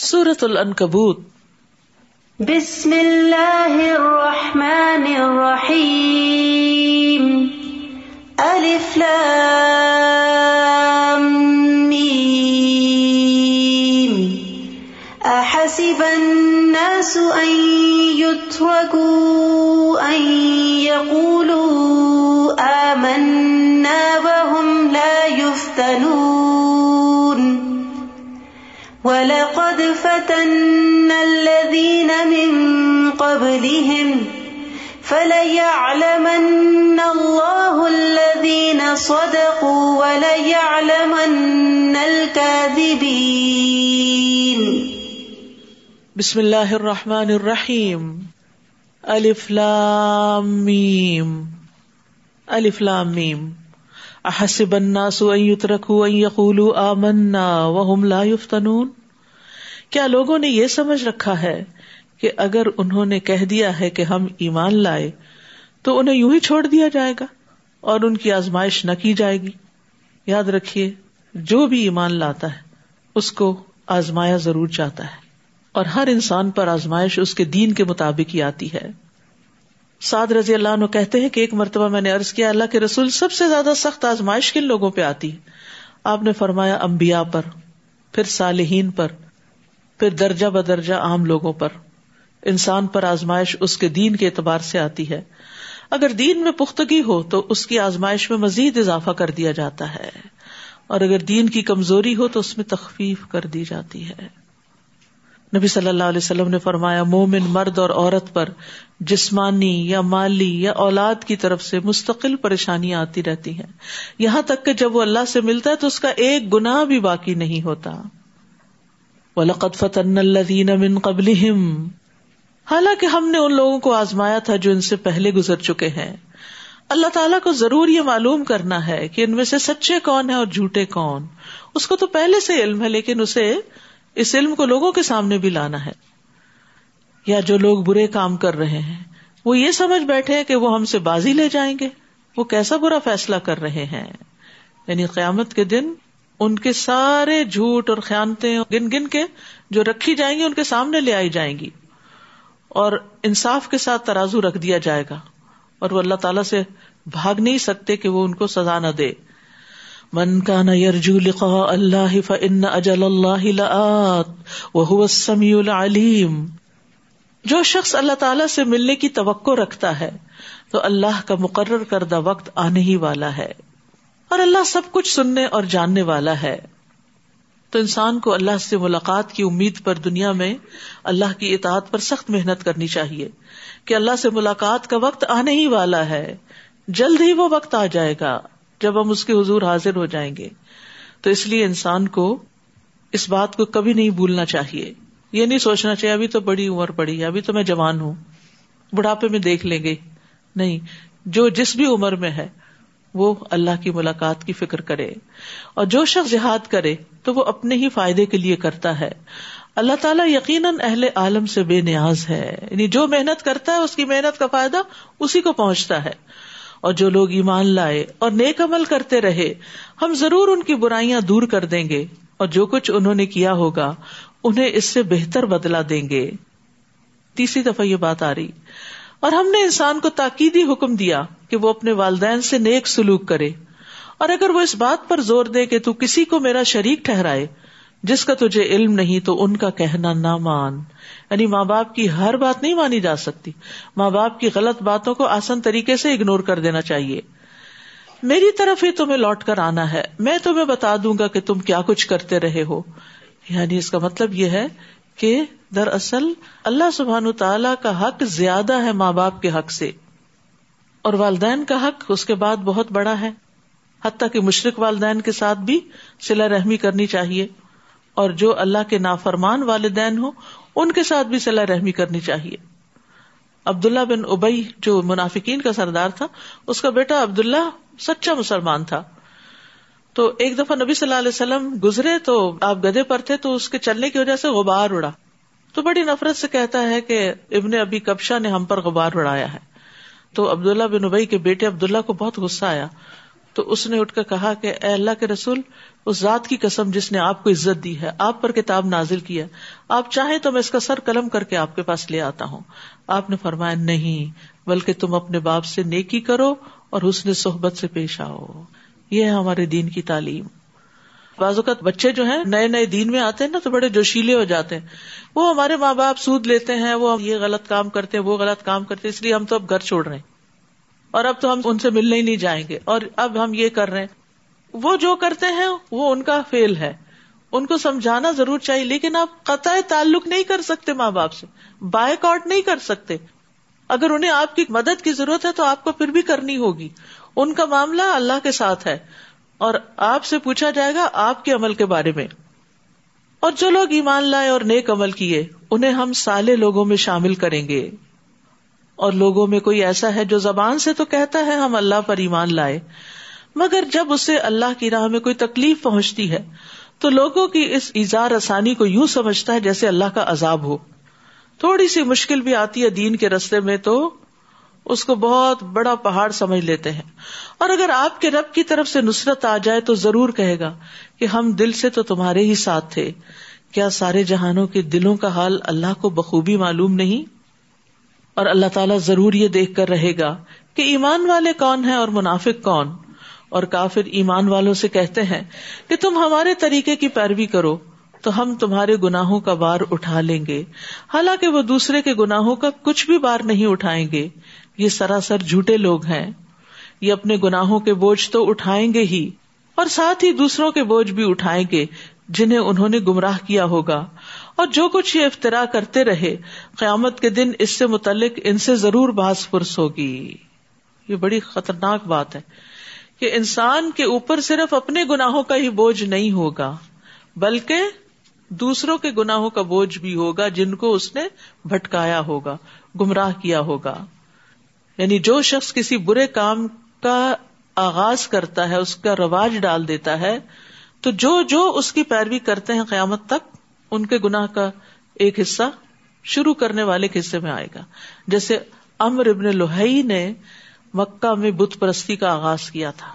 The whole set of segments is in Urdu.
سورت العنکبوت۔ بسم اللہ الرحمن الرحیم۔ الف لام میم۔ احسب الناس ان يتركوا ان يقولوا آمنا وهم لا يفتنون وَلَقَدْ فَتَنَّ الَّذِينَ مِن قَبْلِهِمْ فَلَيَعْلَمَنَّ اللَّهُ الَّذِينَ صَدَقُوا وَلَيَعْلَمَنَّ الْكَاذِبِينَ. بسم اللہ الرحمن الرحیم الف لام میم الف لام میم احسب الناس ان يتركوا ان يقولوا آمنا وهم لا يفتنون؟ کیا لوگوں نے یہ سمجھ رکھا ہے کہ اگر انہوں نے کہہ دیا ہے کہ ہم ایمان لائے، تو انہیں یوں ہی چھوڑ دیا جائے گا اور ان کی آزمائش نہ کی جائے گی۔ یاد رکھیے، جو بھی ایمان لاتا ہے، اس کو آزمایا ضرور جاتا ہے۔ اور ہر انسان پر آزمائش اس کے دین کے مطابق ہی آتی ہے۔ سعد رضی اللہ عنہ کہتے ہیں کہ ایک مرتبہ میں نے عرض کیا، اللہ کے رسول سب سے زیادہ سخت آزمائش کن لوگوں پہ آتی؟ ہے آپ نے فرمایا امبیا پر، پھر صالحین پر۔ پھر درجہ بدرجہ عام لوگوں پر۔ انسان پر آزمائش اس کے دین کے اعتبار سے آتی ہے۔ اگر دین میں پختگی ہو تو اس کی آزمائش میں مزید اضافہ کر دیا جاتا ہے۔ اور اگر دین کی کمزوری ہو تو اس میں تخفیف کر دی جاتی ہے۔ نبی صلی اللہ علیہ وسلم نے فرمایا، مومن مرد اور عورت پر جسمانی یا مالی یا اولاد کی طرف سے مستقل پریشانیاں آتی رہتی ہیں۔ یہاں تک کہ جب وہ اللہ سے ملتا ہے تو اس کا ایک گنا بھی باقی نہیں ہوتا۔ وَلَقَدْ فَتَنَّ الَّذِينَ مِن قَبْلِهِمْ۔ حالانکہ ہم نے ان لوگوں کو آزمایا تھا جو ان سے پہلے گزر چکے ہیں۔ اللہ تعالیٰ کو ضرور یہ معلوم کرنا ہے کہ ان میں سے سچے کون ہیں اور جھوٹے کون۔ اس کو تو پہلے سے علم ہے، لیکن اسے اس علم کو لوگوں کے سامنے بھی لانا ہے۔ یا جو لوگ برے کام کر رہے ہیں، وہ یہ سمجھ بیٹھے کہ وہ ہم سے بازی لے جائیں گے۔ وہ کیسا برا فیصلہ کر رہے ہیں۔ یعنی قیامت کے دن ان کے سارے جھوٹ اور خیانتیں گن گن کے جو رکھی جائیں گی ان کے سامنے لے آئی جائیں گی اور انصاف کے ساتھ ترازو رکھ دیا جائے گا اور وہ اللہ تعالیٰ سے بھاگ نہیں سکتے کہ وہ ان کو سزا نہ دے۔ من کا نہ یرجو لقاء اللہ فن اجل اللہ وہ السمیع العلیم۔ جو شخص اللہ تعالی سے ملنے کی توقع رکھتا ہے تو اللہ کا مقرر کردہ وقت آنے ہی والا ہے۔ اور اللہ سب کچھ سننے اور جاننے والا ہے۔ تو انسان کو اللہ سے ملاقات کی امید پر دنیا میں اللہ کی اطاعت پر سخت محنت کرنی چاہیے۔ کہ اللہ سے ملاقات کا وقت آنے ہی والا ہے۔ جلد ہی وہ وقت آ جائے گا جب ہم اس کے حضور حاضر ہو جائیں گے۔ تو اس لیے انسان کو اس بات کو کبھی نہیں بھولنا چاہیے۔ یہ نہیں سوچنا چاہیے، ابھی تو بڑی عمر پڑی ہے، ابھی تو میں جوان ہوں، بڑھاپے میں دیکھ لیں گے۔ نہیں، جو جس بھی عمر میں ہے وہ اللہ کی ملاقات کی فکر کرے اور جو شخص جہاد کرے تو وہ اپنے ہی فائدے کے لیے کرتا ہے۔ اللہ تعالیٰ یقیناً اہل عالم سے بے نیاز ہے۔ یعنی جو محنت کرتا ہے اس کی محنت کا فائدہ اسی کو پہنچتا ہے۔ اور جو لوگ ایمان لائے اور نیک عمل کرتے رہے، ہم ضرور ان کی برائیاں دور کر دیں گے اور جو کچھ انہوں نے کیا ہوگا، انہیں اس سے بہتر بدلا دیں گے۔ تیسری دفعہ یہ بات آ رہی۔ اور ہم نے انسان کو تاکیدی حکم دیا کہ وہ اپنے والدین سے نیک سلوک کرے۔ اور اگر وہ اس بات پر زور دے کہ تو کسی کو میرا شریک ٹھہرائے، جس کا تجھے علم نہیں تو ان کا کہنا نہ مان۔ یعنی ماں باپ کی ہر بات نہیں مانی جا سکتی۔ ماں باپ کی غلط باتوں کو آسان طریقے سے اگنور کر دینا چاہیے۔ میری طرف ہی تمہیں لوٹ کر آنا ہے۔ میں تمہیں بتا دوں گا کہ تم کیا کچھ کرتے رہے ہو۔ یعنی اس کا مطلب یہ ہے کہ دراصل اللہ سبحان تعالی کا حق زیادہ ہے ماں باپ کے حق سے اور والدین کا حق اس کے بعد بہت بڑا ہے حتیٰ کہ مشرق والدین کے ساتھ بھی سلا رحمی کرنی چاہیے اور جو اللہ کے نافرمان والدین ہو ان کے ساتھ بھی صلاح رحمی کرنی چاہیے۔ عبداللہ بن ابئی جو منافقین کا سردار تھا، اس کا بیٹا عبداللہ سچا مسلمان تھا۔ تو ایک دفعہ نبی صلی اللہ علیہ وسلم گزرے تو آپ گدے پر تھے تو اس کے چلنے کی وجہ سے غبار اڑا۔ تو بڑی نفرت سے کہتا ہے کہ ابن ابھی کبشا نے ہم پر غبار اڑایا ہے۔ تو عبداللہ بن ابئی کے بیٹے عبداللہ کو بہت غصہ آیا۔ تو اس نے اٹھ کر کہا کہ اے اللہ کے رسول، اس ذات کی قسم جس نے آپ کو عزت دی ہے، آپ پر کتاب نازل کیا آپ چاہیں تو میں اس کا سر قلم کر کے آپ کے پاس لے آتا ہوں۔ آپ نے فرمایا، نہیں، بلکہ تم اپنے باپ سے نیکی کرو اور اس نے صحبت سے پیش آؤ۔ یہ ہے ہمارے دین کی تعلیم۔ بعض اوقات بچے جو ہیں نئے نئے دین میں آتے ہیں نا تو بڑے جوشیلے ہو جاتے ہیں۔ وہ ہمارے ماں باپ سود لیتے ہیں، وہ یہ غلط کام کرتے ہیں، وہ غلط کام کرتے ہیں، اس لیے ہم تو اب گھر چھوڑ رہے ہیں۔ اور اب تو ہم ان سے ملنے ہی نہیں جائیں گے۔ اور اب ہم یہ کر رہے ہیں۔ وہ جو کرتے ہیں، وہ ان کا فیل ہے۔ ان کو سمجھانا ضرور چاہیے، لیکن آپ قطع تعلق نہیں کر سکتے ماں باپ سے۔ بائک آؤٹ نہیں کر سکتے۔ اگر انہیں آپ کی مدد کی ضرورت ہے تو آپ کو پھر بھی کرنی ہوگی۔ ان کا معاملہ اللہ کے ساتھ ہے اور آپ سے پوچھا جائے گا آپ کے عمل کے بارے میں۔ اور جو لوگ ایمان لائے اور نیک عمل کیے، انہیں ہم سالے لوگوں میں شامل کریں گے۔ اور لوگوں میں کوئی ایسا ہے جو زبان سے تو کہتا ہے ہم اللہ پر ایمان لائے، مگر جب اسے اللہ کی راہ میں کوئی تکلیف پہنچتی ہے، تو لوگوں کی اس اظہار آسانی کو یوں سمجھتا ہے جیسے اللہ کا عذاب ہو۔ تھوڑی سی مشکل بھی آتی ہے دین کے رستے میں تو اس کو بہت بڑا پہاڑ سمجھ لیتے ہیں۔ اور اگر آپ کے رب کی طرف سے نصرت آ جائے تو ضرور کہے گا کہ ہم دل سے تو تمہارے ہی ساتھ تھے۔ کیا سارے جہانوں کے دلوں کا حال اللہ کو بخوبی معلوم نہیں؟ اور اللہ تعالیٰ ضرور یہ دیکھ کر رہے گا کہ ایمان والے کون ہیں اور منافق کون۔ اور کافر ایمان والوں سے کہتے ہیں کہ تم ہمارے طریقے کی پیروی کرو، تو ہم تمہارے گناہوں کا بار اٹھا لیں گے۔ حالانکہ وہ دوسرے کے گناہوں کا کچھ بھی بار نہیں اٹھائیں گے۔ یہ سراسر جھوٹے لوگ ہیں۔ یہ اپنے گناہوں کے بوجھ تو اٹھائیں گے ہی، اور ساتھ ہی دوسروں کے بوجھ بھی اٹھائیں گے، جنہیں انہوں نے گمراہ کیا ہوگا۔ اور جو کچھ یہ افطرا کرتے رہے، قیامت کے دن اس سے متعلق ان سے ضرور باس پرس ہوگی۔ یہ بڑی خطرناک بات ہے کہ انسان کے اوپر صرف اپنے گناہوں کا ہی بوجھ نہیں ہوگا، بلکہ دوسروں کے گناہوں کا بوجھ بھی ہوگا، جن کو اس نے بھٹکایا ہوگا، گمراہ کیا ہوگا۔ یعنی جو شخص کسی برے کام کا آغاز کرتا ہے، اس کا رواج ڈال دیتا ہے، تو جو جو اس کی پیروی کرتے ہیں قیامت تک، ان کے گناہ کا ایک حصہ شروع کرنے والے کے حصے میں آئے گا۔ جیسے امر ابن لوہئی نے مکہ میں بت پرستی کا آغاز کیا تھا۔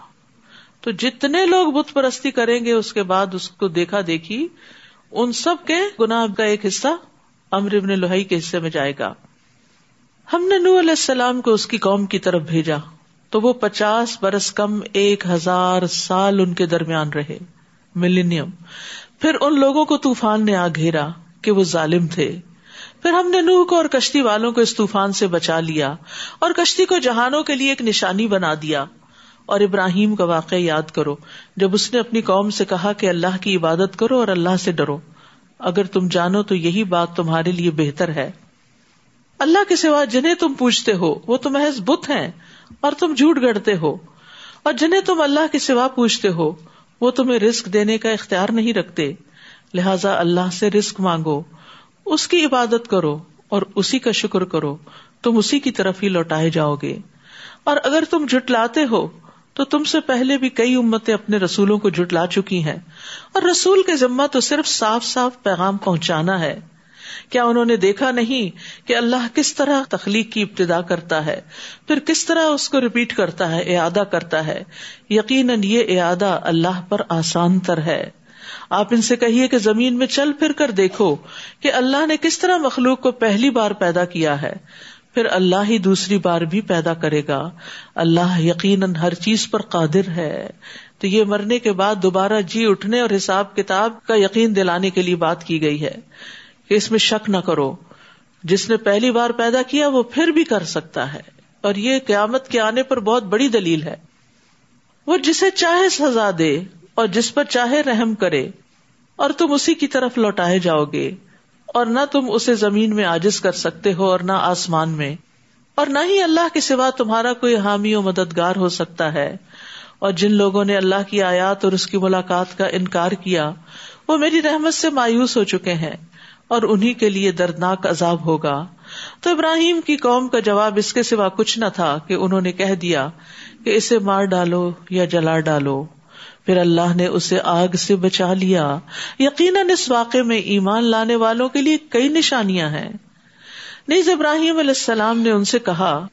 تو جتنے لوگ بت پرستی کریں گے، اس کے بعد اس کو دیکھا دیکھی، ان سب کے گناہ کا ایک حصہ امر ابن لوہئی کے حصے میں جائے گا۔ ہم نے نو علیہ السلام کو اس کی قوم کی طرف بھیجا تو وہ پچاس برس کم ایک ہزار سال ان کے درمیان رہے ملینیم پھر ان لوگوں کو طوفان نے آ گھیرا کہ وہ ظالم تھے۔ پھر ہم نے نوح کو اور کشتی والوں کو اس طوفان سے بچا لیا اور کشتی کو جہانوں کے لیے ایک نشانی بنا دیا۔ اور ابراہیم کا واقعہ یاد کرو، جب اس نے اپنی قوم سے کہا کہ اللہ کی عبادت کرو اور اللہ سے ڈرو۔ اگر تم جانو تو یہی بات تمہارے لیے بہتر ہے۔ اللہ کے سوا جنہیں تم پوچھتے ہو، وہ تو محض بت ہیں اور تم جھوٹ گڑتے ہو۔ اور جنہیں تم اللہ کے سوا پوچھتے ہو، وہ تمہیں رسک دینے کا اختیار نہیں رکھتے۔ لہذا اللہ سے رسک مانگو، اس کی عبادت کرو اور اسی کا شکر کرو۔ تم اسی کی طرف ہی لوٹائے جاؤ گے۔ اور اگر تم جٹلاتے ہو، تو تم سے پہلے بھی کئی امتیں اپنے رسولوں کو جٹلا چکی ہیں۔ اور رسول کے ذمہ تو صرف صاف صاف پیغام پہنچانا ہے۔ کیا انہوں نے دیکھا نہیں کہ اللہ کس طرح تخلیق کی ابتدا کرتا ہے؟ پھر کس طرح اس کو ریپیٹ کرتا ہے، اعادہ کرتا ہے؟ یقیناً یہ اعادہ اللہ پر آسان تر ہے۔ آپ ان سے کہیے کہ زمین میں چل پھر کر دیکھو کہ اللہ نے کس طرح مخلوق کو پہلی بار پیدا کیا ہے۔ پھر اللہ ہی دوسری بار بھی پیدا کرے گا۔ اللہ یقیناً ہر چیز پر قادر ہے۔ تو یہ مرنے کے بعد دوبارہ جی اٹھنے اور حساب کتاب کا یقین دلانے کے لیے بات کی گئی ہے۔ کہ اس میں شک نہ کرو۔ جس نے پہلی بار پیدا کیا، وہ پھر بھی کر سکتا ہے۔ اور یہ قیامت کے آنے پر بہت بڑی دلیل ہے۔ وہ جسے چاہے سزا دے اور جس پر چاہے رحم کرے، اور تم اسی کی طرف لوٹائے جاؤ گے۔ اور نہ تم اسے زمین میں آجز کر سکتے ہو اور نہ آسمان میں۔ اور نہ ہی اللہ کے سوا تمہارا کوئی حامی و مددگار ہو سکتا ہے۔ اور جن لوگوں نے اللہ کی آیات اور اس کی ملاقات کا انکار کیا، وہ میری رحمت سے مایوس ہو چکے ہیں۔ اور انہیں کے لیے دردناک عذاب ہوگا۔ تو ابراہیم کی قوم کا جواب اس کے سوا کچھ نہ تھا کہ انہوں نے کہہ دیا کہ اسے مار ڈالو یا جلا ڈالو۔ پھر اللہ نے اسے آگ سے بچا لیا۔ یقیناً اس واقعے میں ایمان لانے والوں کے لیے کئی نشانیاں ہیں۔ نیز ابراہیم علیہ السلام نے ان سے کہا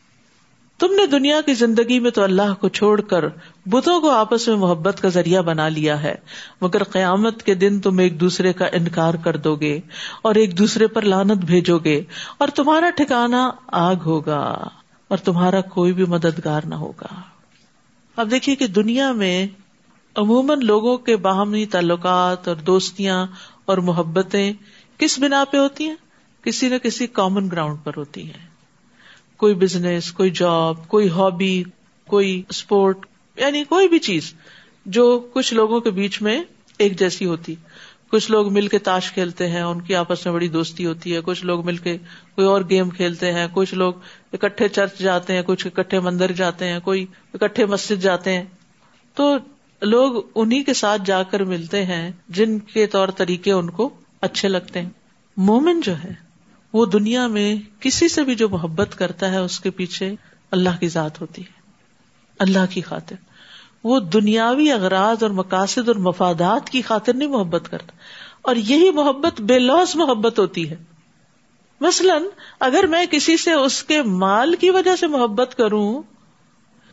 تم نے دنیا کی زندگی میں تو اللہ کو چھوڑ کر بتوں کو آپس میں محبت کا ذریعہ بنا لیا ہے، مگر قیامت کے دن تم ایک دوسرے کا انکار کر دو گے اور ایک دوسرے پر لانت بھیجو گے اور تمہارا ٹھکانا آگ ہوگا اور تمہارا کوئی بھی مددگار نہ ہوگا۔ اب دیکھیے کہ دنیا میں عموماً لوگوں کے باہمی تعلقات اور دوستیاں اور محبتیں کس بنا پہ ہوتی ہیں؟ کسی نہ کسی کامن گراؤنڈ پر ہوتی ہیں۔ کوئی بزنس کوئی جاب کوئی ہابی کوئی اسپورٹ یعنی کوئی بھی چیز جو کچھ لوگوں کے بیچ میں ایک جیسی ہوتی۔ کچھ لوگ مل کے تاش کھیلتے ہیں، ان کی آپس میں بڑی دوستی ہوتی ہے۔ کچھ لوگ مل کے کوئی اور گیم کھیلتے ہیں۔ کچھ لوگ اکٹھے چرچ جاتے ہیں، کچھ اکٹھے مندر جاتے ہیں، کوئی اکٹھے مسجد جاتے ہیں۔ تو لوگ انہیں کے ساتھ جا کر ملتے ہیں جن کے طور طریقے ان کو اچھے لگتے ہیں۔ مومن جو ہے وہ دنیا میں کسی سے بھی جو محبت کرتا ہے اس کے پیچھے اللہ کی ذات ہوتی ہے، اللہ کی خاطر۔ وہ دنیاوی اغراض اور مقاصد اور مفادات کی خاطر نہیں محبت کرتا۔ اور یہی محبت بے لوس محبت ہوتی ہے۔ مثلاً اگر میں کسی سے اس کے مال کی وجہ سے محبت کروں،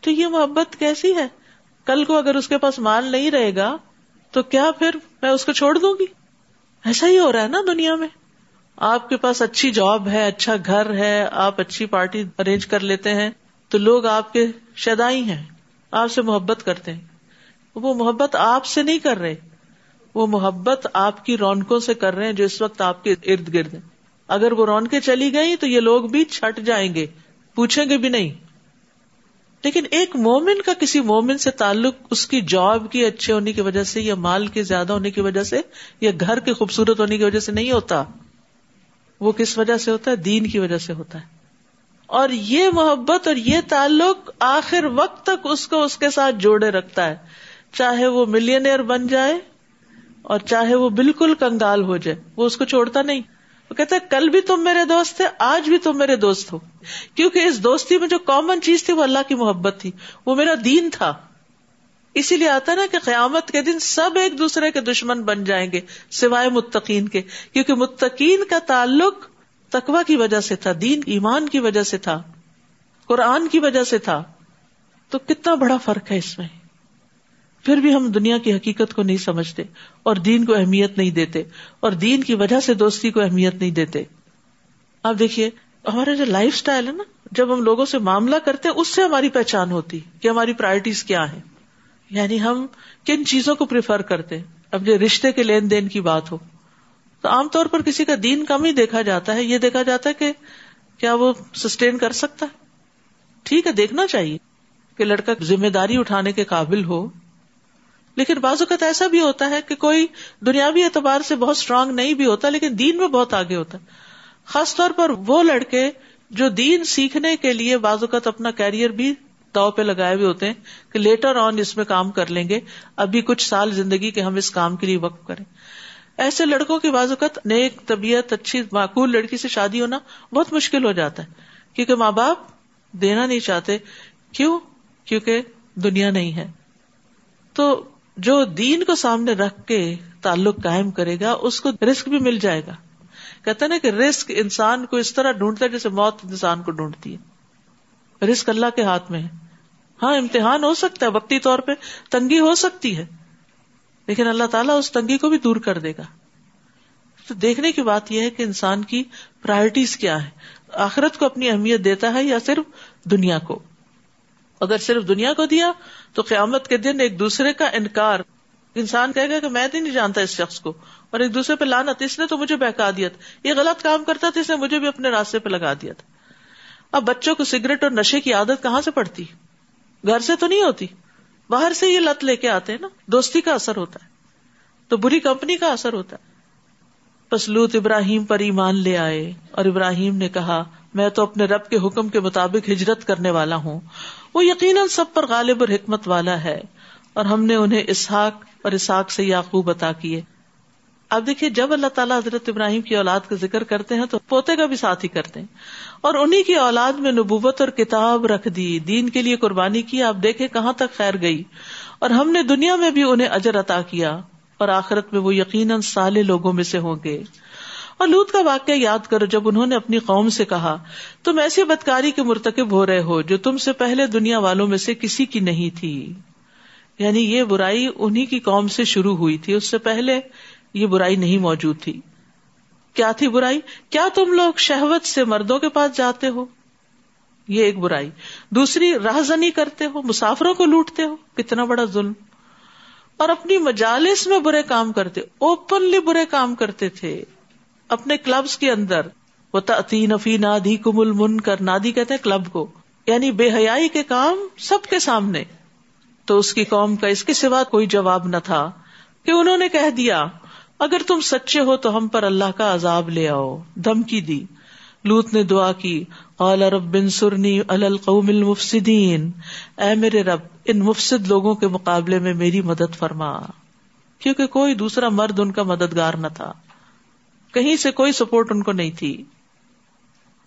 تو یہ محبت کیسی ہے؟ کل کو اگر اس کے پاس مال نہیں رہے گا، تو کیا پھر میں اس کو چھوڑ دوں گی؟ ایسا ہی ہو رہا ہے نا دنیا میں۔ آپ کے پاس اچھی جاب ہے اچھا گھر ہے، آپ اچھی پارٹی ارینج کر لیتے ہیں، تو لوگ آپ کے شدائی ہیں، آپ سے محبت کرتے ہیں۔ وہ محبت آپ سے نہیں کر رہے، وہ محبت آپ کی رونقوں سے کر رہے ہیں جو اس وقت آپ کے ارد گرد ہیں۔ اگر وہ رونقیں چلی گئی تو یہ لوگ بھی چھٹ جائیں گے، پوچھیں گے بھی نہیں۔ لیکن ایک مومن کا کسی مومن سے تعلق اس کی جاب کی اچھے ہونے کی وجہ سے یا مال کے زیادہ ہونے کی وجہ سے یا گھر کے خوبصورت ہونے کی وجہ سے نہیں ہوتا۔ وہ کس وجہ سے ہوتا ہے؟ دین کی وجہ سے ہوتا ہے۔ اور یہ محبت اور یہ تعلق آخر وقت تک اس کو اس کے ساتھ جوڑے رکھتا ہے۔ چاہے وہ ملینئر بن جائے اور چاہے وہ بالکل کنگال ہو جائے، وہ اس کو چھوڑتا نہیں۔ وہ کہتا ہے، کل بھی تم میرے دوست تھے، آج بھی تم میرے دوست ہو۔ کیونکہ اس دوستی میں جو کامن چیز تھی وہ اللہ کی محبت تھی۔ وہ میرا دین تھا۔ اسی لیے آتا نا کہ قیامت کے دن سب ایک دوسرے کے دشمن بن جائیں گے، سوائے متقین کے، کیونکہ متقین کا تعلق تقوا کی وجہ سے تھا، دین، ایمان کی وجہ سے تھا، قرآن کی وجہ سے تھا۔ تو کتنا بڑا فرق ہے اس میں۔ پھر بھی ہم دنیا کی حقیقت کو نہیں سمجھتے اور دین کو اہمیت نہیں دیتے اور دین کی وجہ سے دوستی کو اہمیت نہیں دیتے۔ اب دیکھیے، ہمارا جو لائف اسٹائل ہے نا، جب ہم لوگوں سے معاملہ کرتے اس سے ہماری پہچان ہوتی کہ ہماری پرائرٹیز کیا ہے یعنی ہم کن چیزوں کو پریفر کرتے اب جو رشتے کے لین دین کی بات ہو۔ تو عام طور پر کسی کا دین کم ہی دیکھا جاتا ہے، یہ دیکھا جاتا ہے کہ کیا وہ سسٹین کر سکتا ہے؟ ٹھیک ہے، دیکھنا چاہیے کہ لڑکا ذمہ داری اٹھانے کے قابل ہو۔ لیکن بعض اوقات ایسا بھی ہوتا ہے کہ کوئی دنیاوی اعتبار سے بہت اسٹرانگ نہیں بھی ہوتا، لیکن دین میں بہت آگے ہوتا ہے۔ خاص طور پر وہ لڑکے جو دین سیکھنے کے لیے بعض اوقات اپنا کیریئر بھی داؤ پہ لگائے ہوئے ہوتے ہیں کہ لیٹر آن اس میں کام کر لیں گے۔ ابھی کچھ سال زندگی کے ہم اس کام کے لیے وقف کریں۔ ایسے لڑکوں کی بازوقت نیک طبیعت، اچھی معقول لڑکی سے شادی ہونا بہت مشکل ہو جاتا ہے۔ کیونکہ ماں باپ دینا نہیں چاہتے۔ کیوں؟ کیونکہ دنیا نہیں ہے۔ تو جو دین کو سامنے رکھ کے تعلق قائم کرے گا، اس کو رسک بھی مل جائے گا۔ کہتے نا کہ رسک انسان کو اس طرح ڈھونڈتا ہے جیسے موت انسان کو ڈھونڈتی ہے۔ رسک اللہ کے ہاتھ میں ہے۔ ہاں امتحان ہو سکتا ہے، وقتی طور پہ تنگی ہو سکتی ہے، لیکن اللہ تعالیٰ اس تنگی کو بھی دور کر دے گا۔ تو دیکھنے کی بات یہ ہے کہ انسان کی پرائرٹیز کیا ہے آخرت کو اپنی اہمیت دیتا ہے یا صرف دنیا کو؟ اگر صرف دنیا کو دیا تو قیامت کے دن ایک دوسرے کا انکار۔ انسان کہے گا کہ میں نہیں جانتا اس شخص کو، اور ایک دوسرے پہ لانت اس نے تو مجھے بہکا دیا تھا۔ یہ غلط کام کرتا تھا، اس نے مجھے بھی اپنے راستے پہ لگا دیا تھا۔ اب بچوں کو سگریٹ اور نشے کی عادت کہاں سے پڑتی؟ گھر سے تو نہیں ہوتی۔ باہر سے یہ لت لے کے آتے ہیں نا۔ دوستی کا اثر ہوتا ہے۔ تو بری کمپنی کا اثر ہوتا ہے۔ پسلوت ابراہیم پر ایمان لے آئے اور ابراہیم نے کہا، میں تو اپنے رب کے حکم کے مطابق ہجرت کرنے والا ہوں۔ وہ یقیناً سب پر غالب اور حکمت والا ہے۔ اور ہم نے انہیں اسحاق اور اسحاق سے یاقوب عطا کیے۔ اب دیکھیے، جب اللہ تعالیٰ حضرت ابراہیم کی اولاد کا ذکر کرتے ہیں تو پوتے کا بھی ساتھ ہی کرتے ہیں۔ اور انہیں کی اولاد میں نبوت اور کتاب رکھ دی، دین کے لیے قربانی کی، آپ دیکھیں کہاں تک خیر گئی۔ اور ہم نے دنیا میں بھی انہیں اجر عطا کیا، اور آخرت میں وہ یقیناً سالے لوگوں میں سے ہوں گے۔ اور لوت کا واقعہ یاد کرو، جب انہوں نے اپنی قوم سے کہا، تم ایسی بدکاری کے مرتکب ہو رہے ہو جو تم سے پہلے دنیا والوں میں سے کسی کی نہیں تھی۔ یعنی یہ برائی انہیں کی قوم سے شروع ہوئی تھی۔ اس سے پہلے یہ برائی نہیں موجود تھی۔ کیا تھی برائی؟ کیا تم لوگ شہوت سے مردوں کے پاس جاتے ہو؟ یہ ایک برائی۔ دوسری راہزنی کرتے ہو، مسافروں کو لوٹتے ہو۔ کتنا بڑا ظلم۔ اور اپنی مجالس میں برے کام کرتے اوپنلی برے کام کرتے تھے۔ اپنے کلبس کے اندر وہ نفی نادی کمل من کر نادی کہتے کلب کو۔ یعنی بے حیائی کے کام سب کے سامنے۔ تو اس کی قوم کا اس کے سوا کوئی جواب نہ تھا کہ انہوں نے کہہ دیا اگر تم سچے ہو تو ہم پر اللہ کا عذاب لے آؤ۔ دھمکی دی۔ لوت نے دعا کی۔ قال رب بن سرنی القوم المفسدین۔ اے میرے رب، ان مفسد لوگوں کے مقابلے میں میری مدد فرما۔ کیونکہ کوئی دوسرا مرد ان کا مددگار نہ تھا۔ کہیں سے کوئی سپورٹ ان کو نہیں تھی۔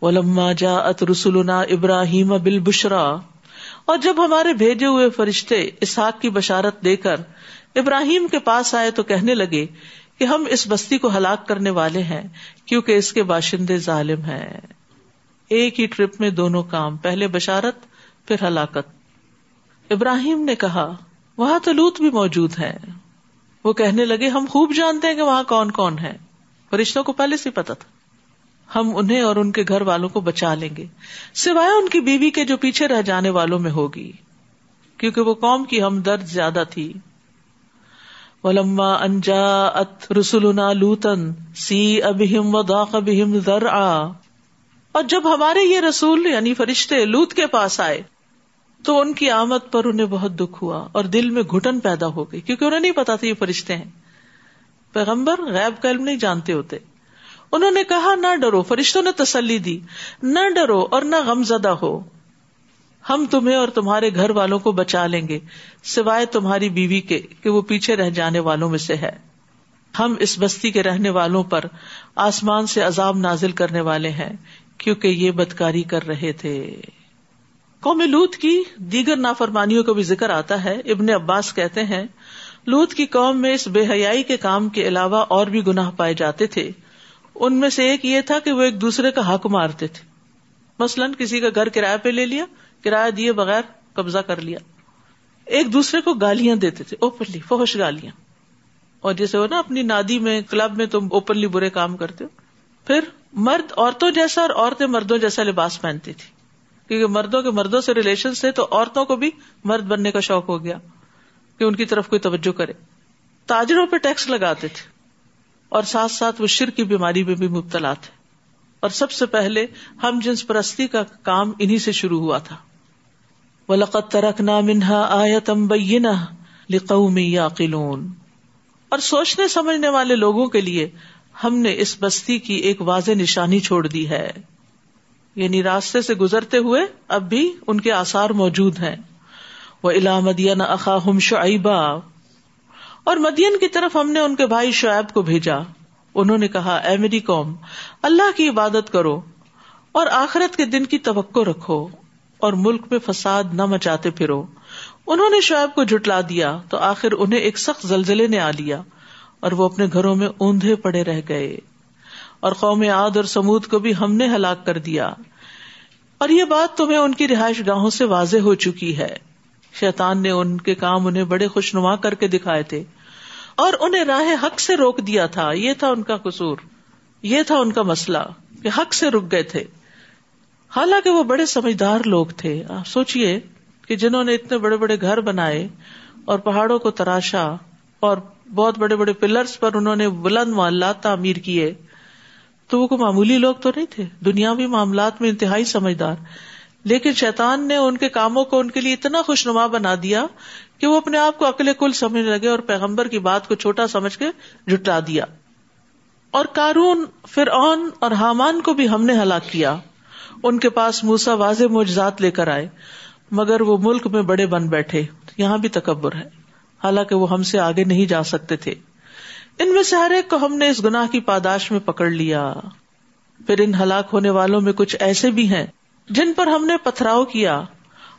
ولما جاءت رسولنا ابراہیم بل بشرا اور جب ہمارے بھیجے ہوئے فرشتے اسحاق کی بشارت دے کر ابراہیم کے پاس آئے تو کہنے لگے کہ ہم اس بستی کو ہلاک کرنے والے ہیں کیونکہ اس کے باشندے ظالم ہیں۔ ایک ہی ٹرپ میں دونوں کام، پہلے بشارت، پھر ہلاکت۔ ابراہیم نے کہا، وہاں تو لوت بھی موجود ہے وہ کہنے لگے، ہم خوب جانتے ہیں کہ وہاں کون کون ہے فرشتوں کو پہلے سے پتا تھا۔ ہم انہیں اور ان کے گھر والوں کو بچا لیں گے۔ سوائے ان کی بیوی کے جو پیچھے رہ جانے والوں میں ہوگی، کیونکہ وہ قوم کی ہمدرد زیادہ تھی۔ ولما انجا ات رسولنا لوتن سی ابہم و داق ابہم ذر اور جب ہمارے یہ رسول یعنی فرشتے لوت کے پاس آئے تو ان کی آمد پر انہیں بہت دکھ ہوا اور دل میں گھٹن پیدا ہو گئی کیونکہ انہیں نہیں پتا تھا یہ فرشتے ہیں۔ پیغمبر غیب کا علم نہیں جانتے ہوتے۔ انہوں نے کہا، نہ ڈرو، فرشتوں نے تسلی دی۔ نہ ڈرو اور نہ غم زدہ ہو۔ ہم تمہیں اور تمہارے گھر والوں کو بچا لیں گے، سوائے تمہاری بیوی کے، کہ وہ پیچھے رہ جانے والوں میں سے ہے۔ ہم اس بستی کے رہنے والوں پر آسمان سے عذاب نازل کرنے والے ہیں، کیونکہ یہ بدکاری کر رہے تھے۔ قوم لوت کی دیگر نافرمانیوں کا بھی ذکر آتا ہے۔ ابن عباس کہتے ہیں، لوت کی قوم میں اس بے حیائی کے کام کے علاوہ اور بھی گناہ پائے جاتے تھے۔ ان میں سے ایک یہ تھا کہ وہ ایک دوسرے کا حق مارتے تھے۔ مثلاً کسی کا گھر کرایہ پہ لے لیا کرایہ دیے بغیر قبضہ کر لیا۔ ایک دوسرے کو گالیاں دیتے تھے اوپنلی فوش گالیاں۔ اور جیسے ہو نا اپنی نادی میں، کلب میں تم اوپنلی برے کام کرتے ہو۔ پھر مرد عورتوں جیسا اور عورتیں مردوں جیسا لباس پہنتی تھی۔ کیونکہ مردوں کے مردوں سے ریلیشن سے تو عورتوں کو بھی مرد بننے کا شوق ہو گیا کہ ان کی طرف کوئی توجہ کرے۔ تاجروں پہ ٹیکس لگاتے تھے۔ اور ساتھ ساتھ وہ شر کی بیماری میں بھی مبتلا تھے۔ اور سب سے پہلے ہم جنس پرستی کا کام انہیں سے شروع ہوا تھا۔ وَلَقَدْ تَرَكْنَا مِنْهَا آيَةً بَيِّنَةً لِقَوْمٍ يَعْقِلُونَ۔ اور سوچنے سمجھنے والے لوگوں کے لیے ہم نے اس بستی کی ایک واضح نشانی چھوڑ دی ہے۔ یعنی راستے سے گزرتے ہوئے اب بھی ان کے آثار موجود ہیں۔ وہ الا مدین اخاہم شعیبا اور مدین کی طرف ہم نے ان کے بھائی شعیب کو بھیجا۔ انہوں نے کہا، اے میری قوم، اللہ کی عبادت کرو اور آخرت کے دن کی توقع رکھو۔ اور ملک میں فساد نہ مچاتے پھرو۔ انہوں نے شعیب کو جٹلا دیا تو آخر انہیں ایک سخت زلزلے نے آ لیا اور وہ اپنے گھروں میں اوندھے پڑے رہ گئے۔ اور قوم عاد اور سمود کو بھی ہم نے ہلاک کر دیا۔ اور یہ بات تمہیں ان کی رہائش گاہوں سے واضح ہو چکی ہے۔ شیطان نے ان کے کام انہیں بڑے خوشنما کر کے دکھائے تھے۔ اور انہیں راہ حق سے روک دیا تھا۔ یہ تھا ان کا قصور۔ یہ تھا ان کا مسئلہ کہ حق سے رک گئے تھے۔ حالانکہ وہ بڑے سمجھدار لوگ تھے۔ آپ سوچیے کہ جنہوں نے اتنے بڑے بڑے گھر بنائے اور پہاڑوں کو تراشا اور بہت بڑے بڑے پلرس پر انہوں نے بلند معلات تعمیر کیے، تو وہ کوئی معمولی لوگ تو نہیں تھے۔ دنیاوی معاملات میں انتہائی سمجھدار۔ لیکن شیطان نے ان کے کاموں کو ان کے لیے اتنا خوش نما بنا دیا کہ وہ اپنے آپ کو اکلے کل سمجھنے لگے اور پیغمبر کی بات کو چھوٹا سمجھ کے جٹلا دیا۔ اور کارون فرعون اور حامان کو بھی ہم نے ہلاک کیا۔ ان کے پاس موسا واضح معجزات لے کر آئے، مگر وہ ملک میں بڑے بن بیٹھے۔ یہاں بھی تکبر ہے۔ حالانکہ وہ ہم سے آگے نہیں جا سکتے تھے۔ ان میں سے ہر ایک کو ہم نے اس گناہ کی پاداش میں پکڑ لیا۔ پھر ان ہلاک ہونے والوں میں کچھ ایسے بھی ہیں جن پر ہم نے پتھراؤ کیا،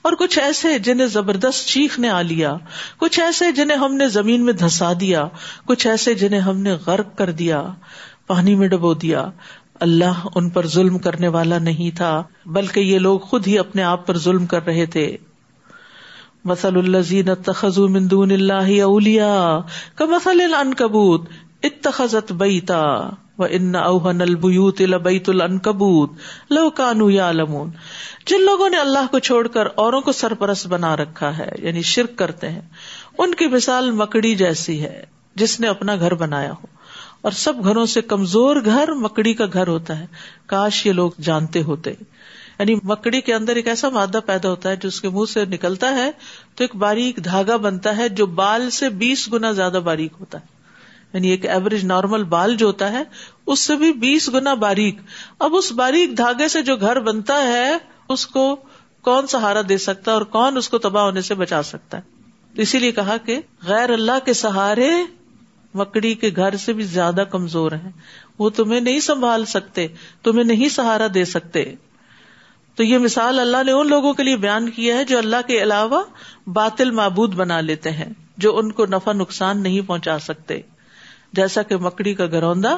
اور کچھ ایسے جنہیں زبردست چیخ نے آ لیا۔ کچھ ایسے جنہیں ہم نے زمین میں دھسا دیا۔ کچھ ایسے جنہیں ہم نے غرق کر دیا، پانی میں ڈبو دیا۔ اللہ ان پر ظلم کرنے والا نہیں تھا، بلکہ یہ لوگ خود ہی اپنے آپ پر ظلم کر رہے تھے۔ مسل الزین تخذ مندون اللہ اولیا کا مسل ان کبوت اتخذت بیتا و ان اوہن البیوت لبیت العنکبوت لو کانو یعلمون جن لوگوں نے اللہ کو چھوڑ کر اوروں کو سرپرست بنا رکھا ہے یعنی شرک کرتے ہیں، ان کی مثال مکڑی جیسی ہے، جس نے اپنا گھر بنایا ہو۔ اور سب گھروں سے کمزور گھر مکڑی کا گھر ہوتا ہے۔ کاش یہ لوگ جانتے ہوتے۔ یعنی مکڑی کے اندر ایک ایسا مادہ پیدا ہوتا ہے جو اس کے منہ سے نکلتا ہے، تو ایک باریک دھاگا بنتا ہے جو بال سے بیس گنا زیادہ باریک ہوتا ہے۔ یعنی ایک ایوریج نارمل بال جو ہوتا ہے، اس سے بھی بیس گنا باریک۔ اب اس باریک دھاگے سے جو گھر بنتا ہے، اس کو کون سہارا دے سکتا ہے اور کون اس کو تباہ ہونے سے بچا سکتا ہے؟ اسی لیے کہا کہ غیر اللہ کے سہارے مکڑی کے گھر سے بھی زیادہ کمزور ہیں۔ وہ تمہیں نہیں سنبھال سکتے، تمہیں نہیں سہارا دے سکتے۔ تو یہ مثال اللہ نے ان لوگوں کے لیے بیان کیا ہے جو اللہ کے علاوہ باطل معبود بنا لیتے ہیں، جو ان کو نفع نقصان نہیں پہنچا سکتے۔ جیسا کہ مکڑی کا گروندا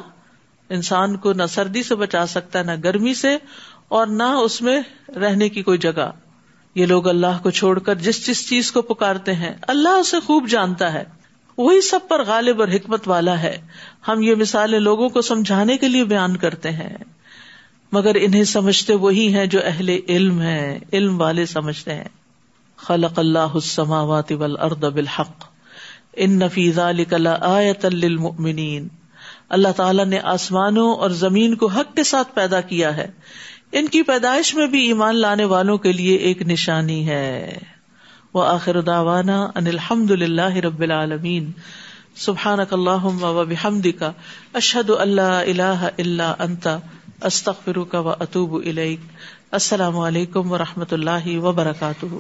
انسان کو نہ سردی سے بچا سکتا ہے، نہ گرمی سے، اور نہ اس میں رہنے کی کوئی جگہ۔ یہ لوگ اللہ کو چھوڑ کر جس جس چیز کو پکارتے ہیں، اللہ اسے خوب جانتا ہے۔ وہی سب پر غالب اور حکمت والا ہے۔ ہم یہ مثالیں لوگوں کو سمجھانے کے لیے بیان کرتے ہیں۔ مگر انہیں سمجھتے وہی ہیں جو اہل علم ہے علم والے سمجھتے ہیں۔ خلق اللہ السماوات والارض بالحق۔ ان نفیزہ للمؤمنین۔ اللہ تعالیٰ نے آسمانوں اور زمین کو حق کے ساتھ پیدا کیا ہے۔ ان کی پیدائش میں بھی ایمان لانے والوں کے لیے ایک نشانی ہے۔ وہ آخر داوانا ان الحمد للہ رب العالمین. سبحان اللہ و بحمد کا اشد اللہ اللہ اللہ انتا استخر کا و اطوب السلام علیکم و رحمۃ اللہ وبرکاتہ.